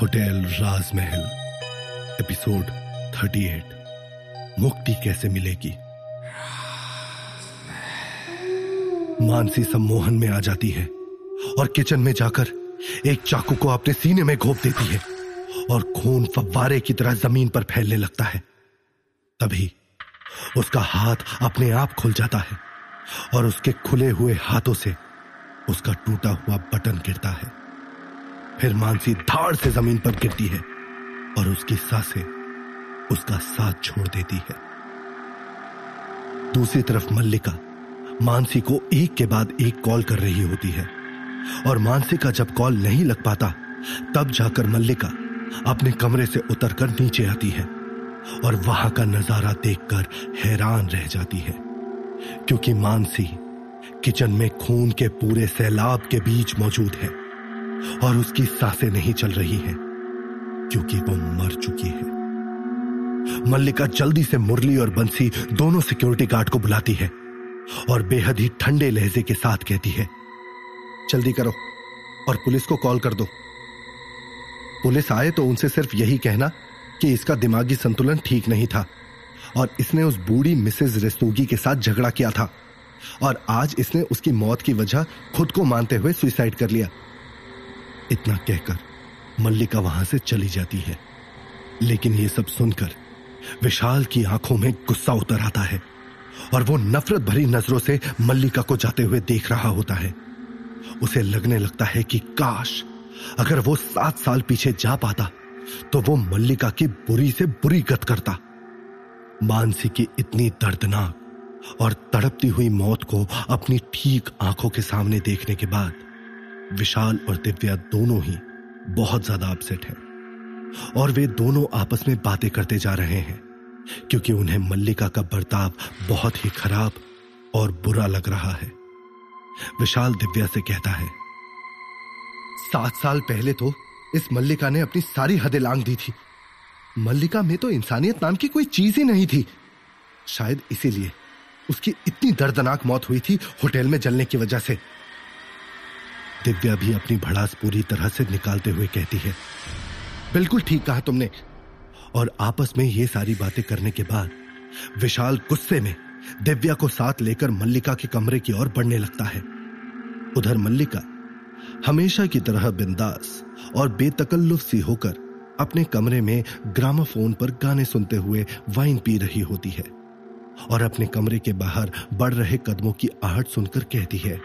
Hotel राजमहल, episode 38 मुक्ति कैसे मिलेगी? मानसी सम्मोहन में आ जाती है और किचन में जाकर एक चाकू को अपने सीने में घोप देती है और खून फव्वारे की तरह ज़मीन पर फैलने लगता है। तभी उसका हाथ अपने आप खुल जाता है और उसके खुले हुए हाथों से उसका टूटा हुआ बटन गिरता है। फिर मानसी धाड़ से ज़मीन पर गिरती है और उसकी साँसें उसका साथ छोड़ देती है। दूसरी तरफ़ मल्लिका मानसी को एक के बाद एक कॉल कर रही होती है और मानसी का जब कॉल नहीं लग पाता, तब जाकर मल्लिका अपने कमरे से उतरकर नीचे आती है और वहाँ का नज़ारा देखकर हैरान रह जाती है, क्योंकि मानसी किचन में खून के पूरे सैलाब के बीच मौजूद है। और उसकी साँसें नहीं चल रही हैं, क्योंकि वो मर चुकी है। मल्लिका जल्दी से मुरली और बंसी दोनों सिक्योरिटी गार्ड को बुलाती है और बेहद ही ठंडे लहजे के साथ कहती है, जल्दी करो और पुलिस को कॉल कर दो। पुलिस आए तो उनसे सिर्फ़ यही कहना कि इसका दिमागी संतुलन ठीक नहीं था और इसने उस बूढ़ी मिसेज रेस्तोगी के साथ झगड़ा किया था और आज इसने उसकी मौत की वजह खुद को मानते हुए सुसाइड कर लिया। इतना कहकर मल्लिका वहाँ से चली जाती है। लेकिन ये सब सुनकर विशाल की आँखों में गुस्सा उतर आता है और वो नफरत भरी नज़रों से मल्लिका को जाते हुए देख रहा होता है। उसे लगने लगता है कि काश अगर वो सात साल पीछे जा पाता तो वो मल्लिका की बुरी से बुरी गत करता। मानसी की इतनी दर्दनाक और तड़पती हुई मौत को अपनी ठीक आँखों के सामने देखने के बाद विशाल और दिव्या दोनों ही बहुत ज़्यादा अपसेट हैं। और वे दोनों आपस में बातें करते जा रहे हैं, क्योंकि उन्हें मल्लिका का बर्ताव बहुत ही खराब और बुरा लग रहा है। विशाल दिव्या से कहता है, सात साल पहले तो इस मल्लिका ने अपनी सारी हदें लांग दी थी। मल्लिका में तो इंसानियत नाम की कोई चीज़ ही नहीं थी। शायद इसीलिए उसकी इतनी दर्दनाक मौत हुई थी होटल में जलने की वजह से। दिव्या भी अपनी भड़ास पूरी तरह से निकालते हुए कहती है, बिल्कुल ठीक कहा तुमने। और आपस में ये सारी बातें करने के बाद, विशाल गुस्से में दिव्या को साथ लेकर मल्लिका के कमरे की ओर बढ़ने लगता है। उधर मल्लिका हमेशा की तरह बिंदास और बेतकल्लुफ सी होकर अपने कमरे में ग्रामोफोन पर गाने सुनते हुए वाइन पी रही होती है और अपने कमरे के बाहर बढ़ रहे कदमों की आहट सुनकर कहती है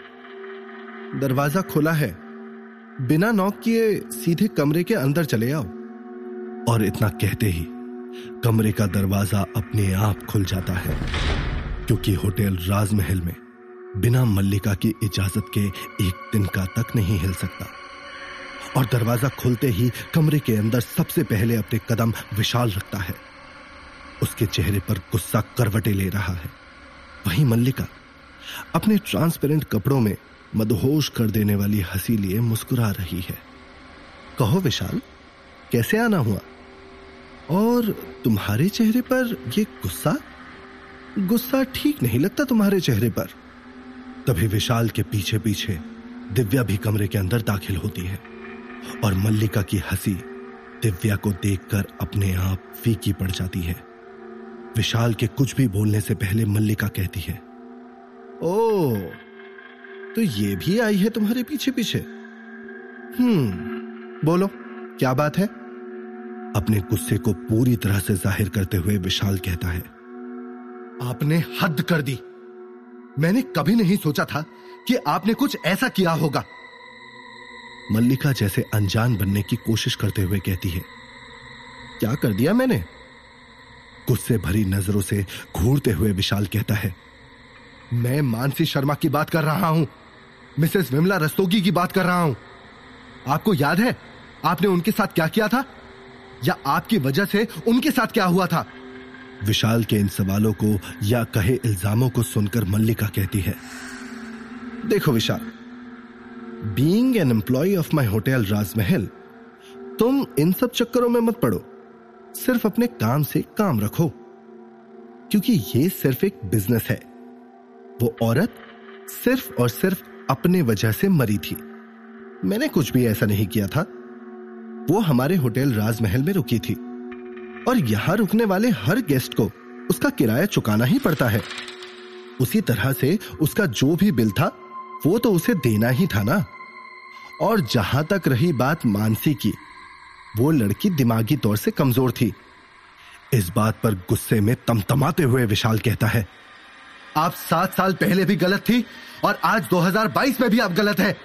दरवाज़ा खुला है। बिना नॉक किए सीधे कमरे के अंदर चले आओ। और इतना कहते ही कमरे का दरवाज़ा अपने आप खुल जाता है। क्योंकि होटल राजमहल में बिना मल्लिका की इजाज़त के एक दिन का तक नहीं हिल सकता। और दरवाज़ा खुलते ही कमरे के अंदर सबसे पहले अपने कदम विशाल रखता है। उसके चेहरे पर गुस्सा करवटे ले रहा है। वहीं मल्लिका अपने ट्रांसपेरेंट कपड़ों में मदहोश कर देने वाली हँसी लिए मुस्कुरा रही है। कहो विशाल, कैसे आना हुआ? और तुम्हारे चेहरे पर यह गुस्सा? गुस्सा ठीक नहीं लगता तुम्हारे चेहरे पर। तभी विशाल के पीछे पीछे दिव्या भी कमरे के अंदर दाखिल होती है और मल्लिका की हँसी दिव्या को देखकर अपने आप फीकी पड़ जाती है। विशाल के कुछ भी बोलने से पहले मल्लिका कहती है, ओ तो ये भी आई है तुम्हारे पीछे पीछे। हम्म बोलो क्या बात है? अपने गुस्से को पूरी तरह से ज़ाहिर करते हुए विशाल कहता है आपने हद कर दी। मैंने कभी नहीं सोचा था कि आपने कुछ ऐसा किया होगा। मल्लिका जैसे अनजान बनने की कोशिश करते हुए कहती है क्या कर दिया मैंने? गुस्से भरी नज़रों से घूरते हुए विशाल कहता है मैं मानसी शर्मा की बात कर रहा हूँ। मिसेस विमला रस्तोगी की बात कर रहा हूँ। आपको याद है, आपने उनके साथ क्या किया था? या आपकी वजह से उनके साथ क्या हुआ था? विशाल के इन सवालों को या कहे इल्जामों को सुनकर मल्लिका कहती है, देखो Vishal being an employee of my hotel Rajmahal तुम इन सब चक्करों में मत पड़ो। सिर्फ़ अपने काम से काम रखो, क्योंकि ये सिर्फ़ एक बिज़नेस है। वो औरत सिर्फ़ और सिर्फ़ अपने वजह से मरी थी। मैंने कुछ भी ऐसा नहीं किया था। वो हमारे होटल राजमहल में रुकी थी। और यहाँ रुकने वाले हर गेस्ट को उसका किराया चुकाना ही पड़ता है। उसी तरह से उसका जो भी बिल था, वो तो उसे देना ही था ना। और जहाँ तक रही बात मानसी की, वो लड़की दिमागी तौर से कमज़ोर थी। इस बात पर गुस्से में तमतमाते हुए विशाल कहता है आप सात साल पहले भी गलत थी और आज 2022 में भी आप गलत है।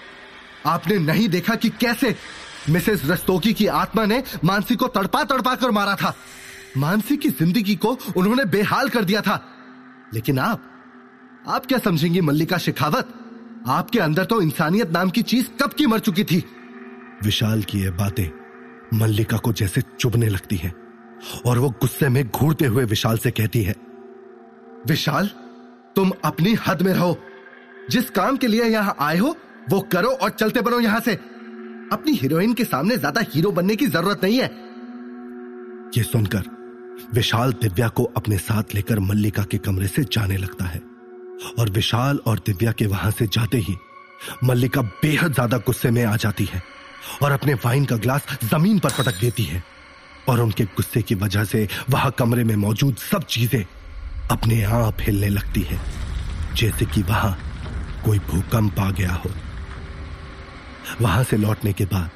आपने नहीं देखा कि कैसे मिसेस रस्तोगी की आत्मा ने मानसी को तड़पा तड़पा कर मारा था। मानसी की ज़िंदगी को उन्होंने बेहाल कर दिया था। लेकिन आप आप क्या समझेंगी मल्लिका शेखावत? आपके अंदर तो इंसानियत नाम की चीज़ कब की मर चुकी थी? विशाल की ये बातें मल्लिका को जैसे चुभने लगती हैं और वो गुस्से में घूरते हुए विशाल से कहती है, विशाल तुम अपनी हद में रहो। जिस काम के लिए यहाँ आए हो, वो करो और चलते बनो यहाँ से। अपनी हीरोइन के सामने ज़्यादा हीरो बनने की ज़रूरत नहीं है। ये सुनकर विशाल दिव्या को अपने साथ लेकर मल्लिका के कमरे से जाने लगता है। और विशाल और दिव्या के वहाँ से जाते ही मल्लिका बेहद ज़्यादा गुस्से में आ जाती है और अपने वाइन का ग्लास ज़मीन पर पटक देती है। और उनके गुस्से की वजह से वहाँ कमरे में मौजूद सब चीज़ें अपने आप हिलने लगती है, जैसे कि वहाँ कोई भूकंप आ गया हो। वहाँ से लौटने के बाद,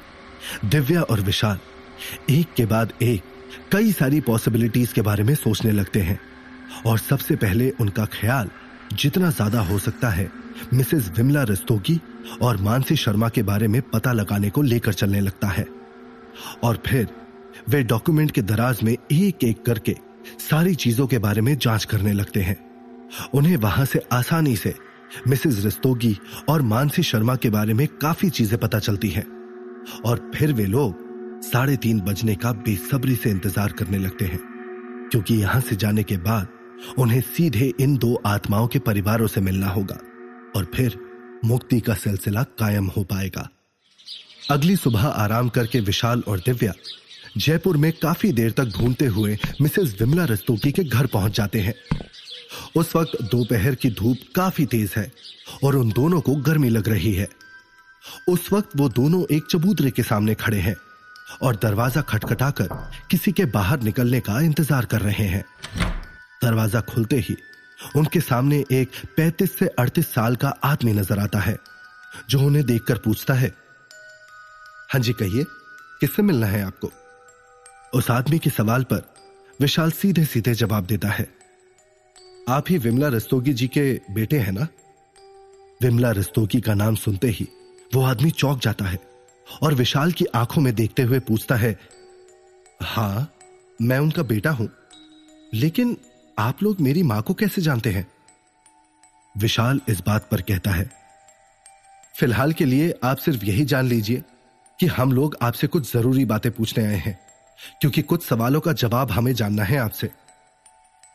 दिव्या और विशाल एक के बाद एक कई सारी पॉसिबिलिटीज के बारे में सोचने लगते हैं, और सबसे पहले उनका ख्याल जितना ज़्यादा हो सकता है, मिसेस विमला रस्तोगी और मानसी शर्मा के बारे में पता लगाने को लेकर चलने लगता है। और फिर वे डॉक्यूमेंट के दराज में एक एक करके सारी चीज़ों के बारे में जाँच करने लगते हैं। उन्हें वहाँ से आसानी से मिसेस रस्तोगी और मानसी शर्मा के बारे में काफ़ी चीज़ें पता चलती हैं। और फिर वे लोग साढ़े तीन बजने का बेसब्री से इंतज़ार करने लगते हैं, क्योंकि यहाँ से जाने के बाद उन्हें सीधे इन दो आत्माओं के परिवारों से मिलना होगा और फिर मुक्ति का सिलसिला कायम हो पाएगा। अगली सुबह आराम करके विशाल और दिव्या जयपुर में काफ़ी देर तक ढूंढते हुए मिसेस विमला रस्तोगी के घर पहुँच जाते हैं। उस वक्त दोपहर की धूप काफ़ी तेज है और उन दोनों को गर्मी लग रही है। उस वक्त वो दोनों एक चबूतरे के सामने खड़े हैं और दरवाज़ा खटखटाकर किसी के बाहर निकलने का इंतज़ार कर रहे हैं। दरवाज़ा खुलते ही उनके सामने एक 35 से 38 साल का आदमी नज़र आता है, जो उन्हें देखकर पूछता है, हाँ जी कहिए, किससे मिलना है आपको? उस आदमी के सवाल पर विशाल सीधे सीधे जवाब देता है। आप ही विमला रस्तोगी जी के बेटे हैं ना? विमला रस्तोगी का नाम सुनते ही वो आदमी चौक जाता है और विशाल की आँखों में देखते हुए पूछता है, हाँ, मैं उनका बेटा हूँ, लेकिन आप लोग मेरी माँ को कैसे जानते हैं? विशाल इस बात पर कहता है, फ़िलहाल के लिए आप सिर्फ़ यही जान लीजिए कि हम लोग आपसे कुछ ज़रूरी बातें पूछने आए हैं। क्योंकि कुछ सवालों का जवाब हमें जानना है आपसे।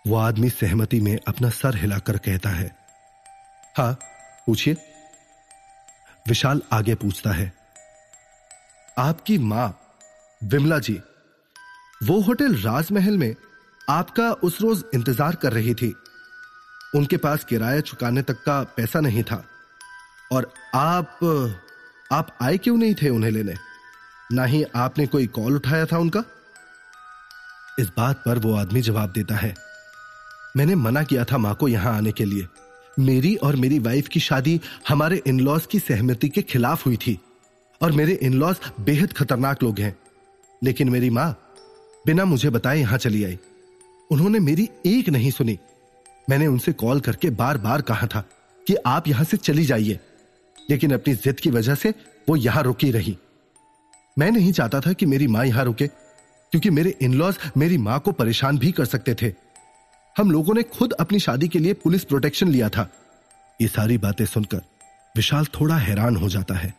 वो आदमी सहमति में अपना सर हिलाकर कहता है हाँ पूछिए। विशाल आगे पूछता है, आपकी माँ, विमला जी, वो होटल राजमहल में आपका उस रोज इंतज़ार कर रही थी। उनके पास किराया चुकाने तक का पैसा नहीं था और आप आप आए क्यों नहीं थे उन्हें लेने? ना ही आपने कोई कॉल उठाया था उनका? इस बात पर वो आदमी जवाब देता है, मैंने मना किया था माँ को यहाँ आने के लिए। मेरी और मेरी वाइफ की शादी हमारे इनलॉज की सहमति के खिलाफ हुई थी और मेरे इनलॉज बेहद खतरनाक लोग हैं। लेकिन मेरी माँ बिना मुझे बताए यहाँ चली आई। उन्होंने मेरी एक नहीं सुनी। मैंने उनसे कॉल करके बार बार कहा था कि आप यहाँ से चली जाइए, लेकिन अपनी जिद की वजह से वो यहाँ रुकी रही। मैं नहीं चाहता था कि मेरी माँ यहाँ रुके, क्योंकि मेरे इनलॉज मेरी माँ को परेशान भी कर सकते थे। हम लोगों ने खुद अपनी शादी के लिए पुलिस प्रोटेक्शन लिया था। ये सारी बातें सुनकर विशाल थोड़ा हैरान हो जाता है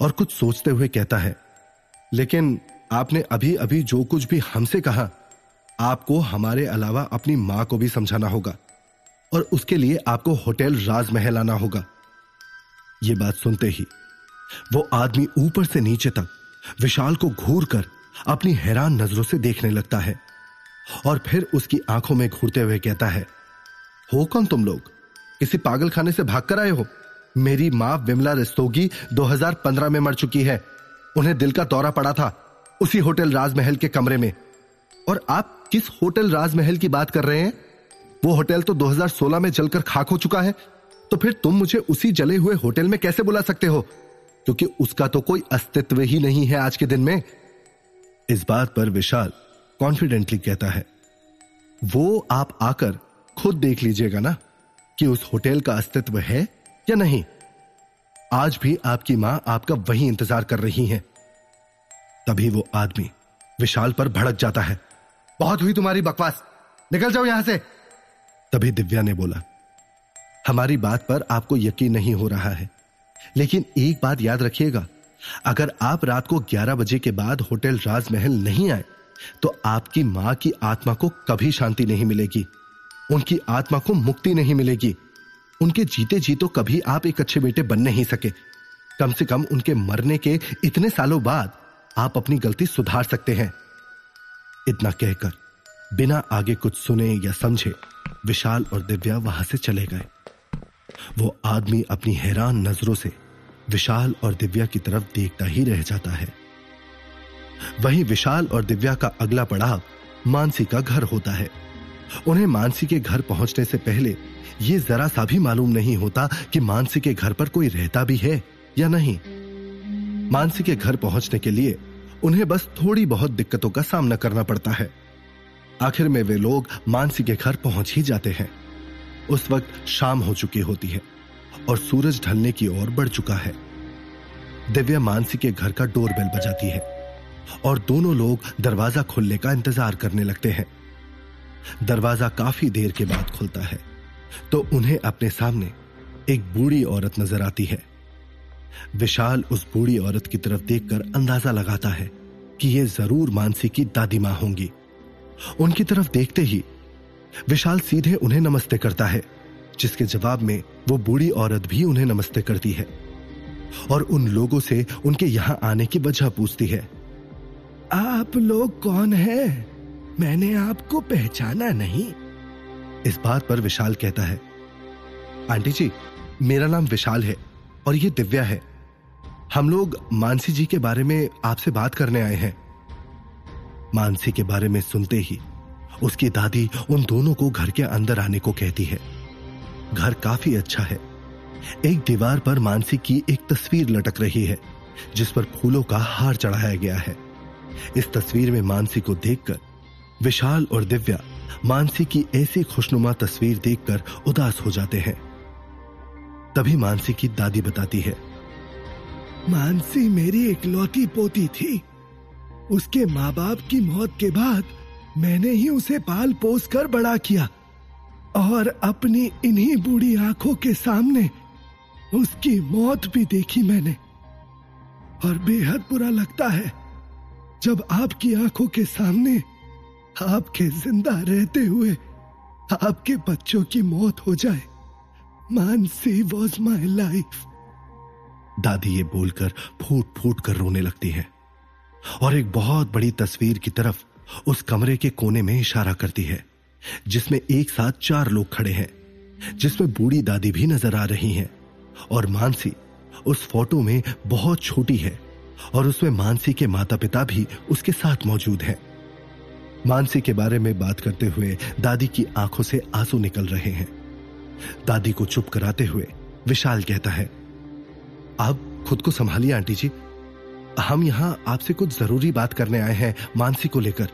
और कुछ सोचते हुए कहता है, लेकिन आपने अभी अभी जो कुछ भी हमसे कहा, आपको हमारे अलावा अपनी माँ को भी समझाना होगा और उसके लिए आपको होटल राजमहल आना होगा। यह बात सुनते ही वो आदमी ऊपर से नीचे तक विशाल को घूर कर अपनी हैरान नज़रों से देखने लगता है और फिर उसकी आँखों में घूरते हुए कहता है, हो कौन तुम लोग? किसी पागल खाने से भाग कर आए हो? मेरी माँ विमला रस्तोगी 2015 में मर चुकी है। उन्हें दिल का दौरा पड़ा था उसी होटल राजमहल के कमरे में। और आप किस होटल राजमहल की बात कर रहे हैं? वो होटल तो 2016 में जलकर खाक हो चुका है। तो फिर तुम मुझे उसी जले हुए होटल में कैसे बुला सकते हो? क्योंकि उसका तो कोई अस्तित्व ही नहीं है आज के दिन में। इस बात पर विशाल कॉन्फिडेंटली कहता है। वो आप आकर खुद देख लीजिएगा ना कि उस होटल का अस्तित्व है या नहीं। आज भी आपकी माँ आपका वही इंतज़ार कर रही है। तभी वो आदमी विशाल पर भड़क जाता है। बहुत हुई तुम्हारी बकवास। निकल जाओ यहाँ से। तभी दिव्या ने बोला, हमारी बात पर आपको यकीन नहीं हो रहा है। लेकिन एक बात याद रखिएगा, अगर आप रात को 11 बजे के बाद होटल राजमहल नहीं आए तो आपकी माँ की आत्मा को कभी शांति नहीं मिलेगी, उनकी आत्मा को मुक्ति नहीं मिलेगी। उनके जीते जी तो कभी आप एक अच्छे बेटे बन नहीं सके। कम से कम उनके मरने के इतने सालों बाद आप अपनी गलती सुधार सकते हैं। इतना कहकर, बिना आगे कुछ सुने या समझे, विशाल और दिव्या वहाँ से चले गए। वो आदमी अपनी हैरान नज़रों से विशाल और दिव्या की तरफ़ देखता ही रह जाता है। वहीं विशाल और दिव्या का अगला पड़ाव मानसी का घर होता है। उन्हें मानसी के घर पहुँचने से पहले यह जरा सा भी मालूम नहीं होता कि मानसी के घर पर कोई रहता भी है या नहीं। मानसी के घर पहुँचने के लिए उन्हें बस थोड़ी बहुत दिक्कतों का सामना करना पड़ता है। आखिर में वे लोग मानसी के घर पहुँच ही जाते हैं। उस वक्त शाम हो चुकी होती है। और सूरज ढलने की ओर बढ़ चुका है। दिव्या मानसी के घर का डोरबेल बजाती है और दोनों लोग दरवाज़ा खुलने का इंतज़ार करने लगते हैं। दरवाज़ा काफ़ी देर के बाद खुलता है तो उन्हें अपने सामने एक बूढ़ी औरत नज़र आती है। विशाल उस बूढ़ी औरत की तरफ़ देखकर अंदाज़ा लगाता है कि यह ज़रूर मानसी की दादी माँ होंगी। उनकी तरफ़ देखते ही विशाल सीधे उन्हें नमस्ते करता है। जिसके जवाब में वो बूढ़ी औरत भी उन्हें नमस्ते करती है और उन लोगों से उनके यहाँ आने की वजह पूछती है। आप लोग कौन हैं? मैंने आपको पहचाना नहीं। इस बात पर विशाल कहता है, आंटी जी, मेरा नाम विशाल है और ये दिव्या है। हम लोग मानसी जी के बारे में आपसे बात करने आए हैं। मानसी के बारे में सुनते ही उसकी दादी उन दोनों को घर के अंदर आने को कहती है। घर काफ़ी अच्छा है। एक दीवार पर मानसी की एक तस्वीर लटक रही है, जिस पर फूलों का हार चढ़ाया गया है। इस तस्वीर में मानसी को देखकर विशाल और दिव्या मानसी की ऐसी खुशनुमा तस्वीर देखकर उदास हो जाते हैं। तभी मानसी की दादी बताती है, मानसी मेरी इकलौती पोती थी। उसके माँ बाप की मौत के बाद मैंने ही उसे पाल पोस कर बड़ा किया। और अपनी इन्हीं बूढ़ी आँखों के सामने उसकी मौत भी देखी मैंने। और बेहद बुरा लगता है जब आपकी आँखों के सामने आपके ज़िंदा रहते हुए आपके बच्चों की मौत हो जाए। मानसी वॉज़ माई लाइफ दादी ये बोलकर फूट फूट कर रोने लगती है और एक बहुत बड़ी तस्वीर की तरफ़ उस कमरे के कोने में इशारा करती है। जिसमें एक साथ चार लोग खड़े हैं, जिसमें बूढ़ी दादी भी नज़र आ रही हैं, और मानसी उस फ़ोटो में बहुत छोटी है, और उसमें मानसी के माता पिता भी उसके साथ मौजूद हैं। मानसी के बारे में बात करते हुए दादी की आँखों से आँसू निकल रहे हैं। दादी को चुप कराते हुए विशाल कहता है, आप खुद को संभालिए, आंटी जी। हम यहाँ आपसे कुछ ज़रूरी बात करने आए हैं मानसी को लेकर।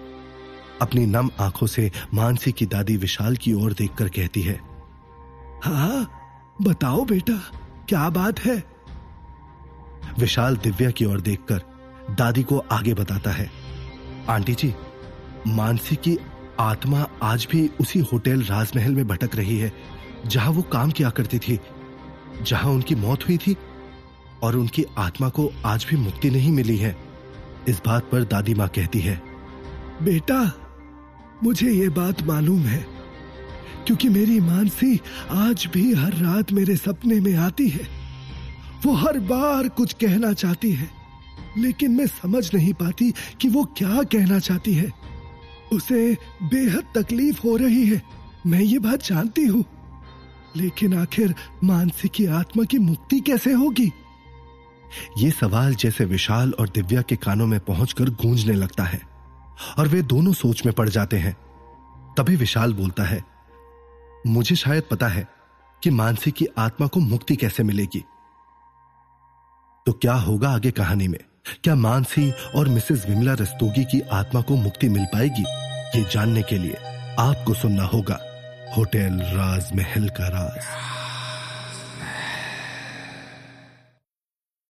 अपनी नम आँखों से मानसी की दादी विशाल की ओर देखकर कहती है हाँ बताओ बेटा, क्या बात है? विशाल दिव्या की ओर देखकर दादी को आगे बताता है, आंटी जी, मानसी की आत्मा आज भी उसी होटल राजमहल में भटक रही है, जहाँ वो काम किया करती थी, जहाँ उनकी मौत हुई थी और उनकी आत्मा को आज भी मुक्ति नहीं मिली है। इस बात पर दादी माँ कहती है, बेटा मुझे ये बात मालूम है, क्योंकि मेरी मानसी आज भी हर रात मेरे सपने में आती है। वो हर बार कुछ कहना चाहती है, लेकिन मैं समझ नहीं पाती कि वो क्या कहना चाहती है। उसे बेहद तकलीफ़ हो रही है, मैं ये बात जानती हूँ। लेकिन आखिर मानसी की आत्मा की मुक्ति कैसे होगी? ये सवाल जैसे विशाल और दिव्या के कानों में पहुंचकर गूंजने लगता है। और वे दोनों सोच में पड़ जाते हैं। तभी विशाल बोलता है, मुझे शायद पता है कि मानसी की आत्मा को मुक्ति कैसे मिलेगी। तो क्या होगा आगे कहानी में? क्या मानसी और मिसेस विमला रस्तोगी की आत्मा को मुक्ति मिल पाएगी? ये जानने के लिए आपको सुनना होगा होटल राज महल का राज।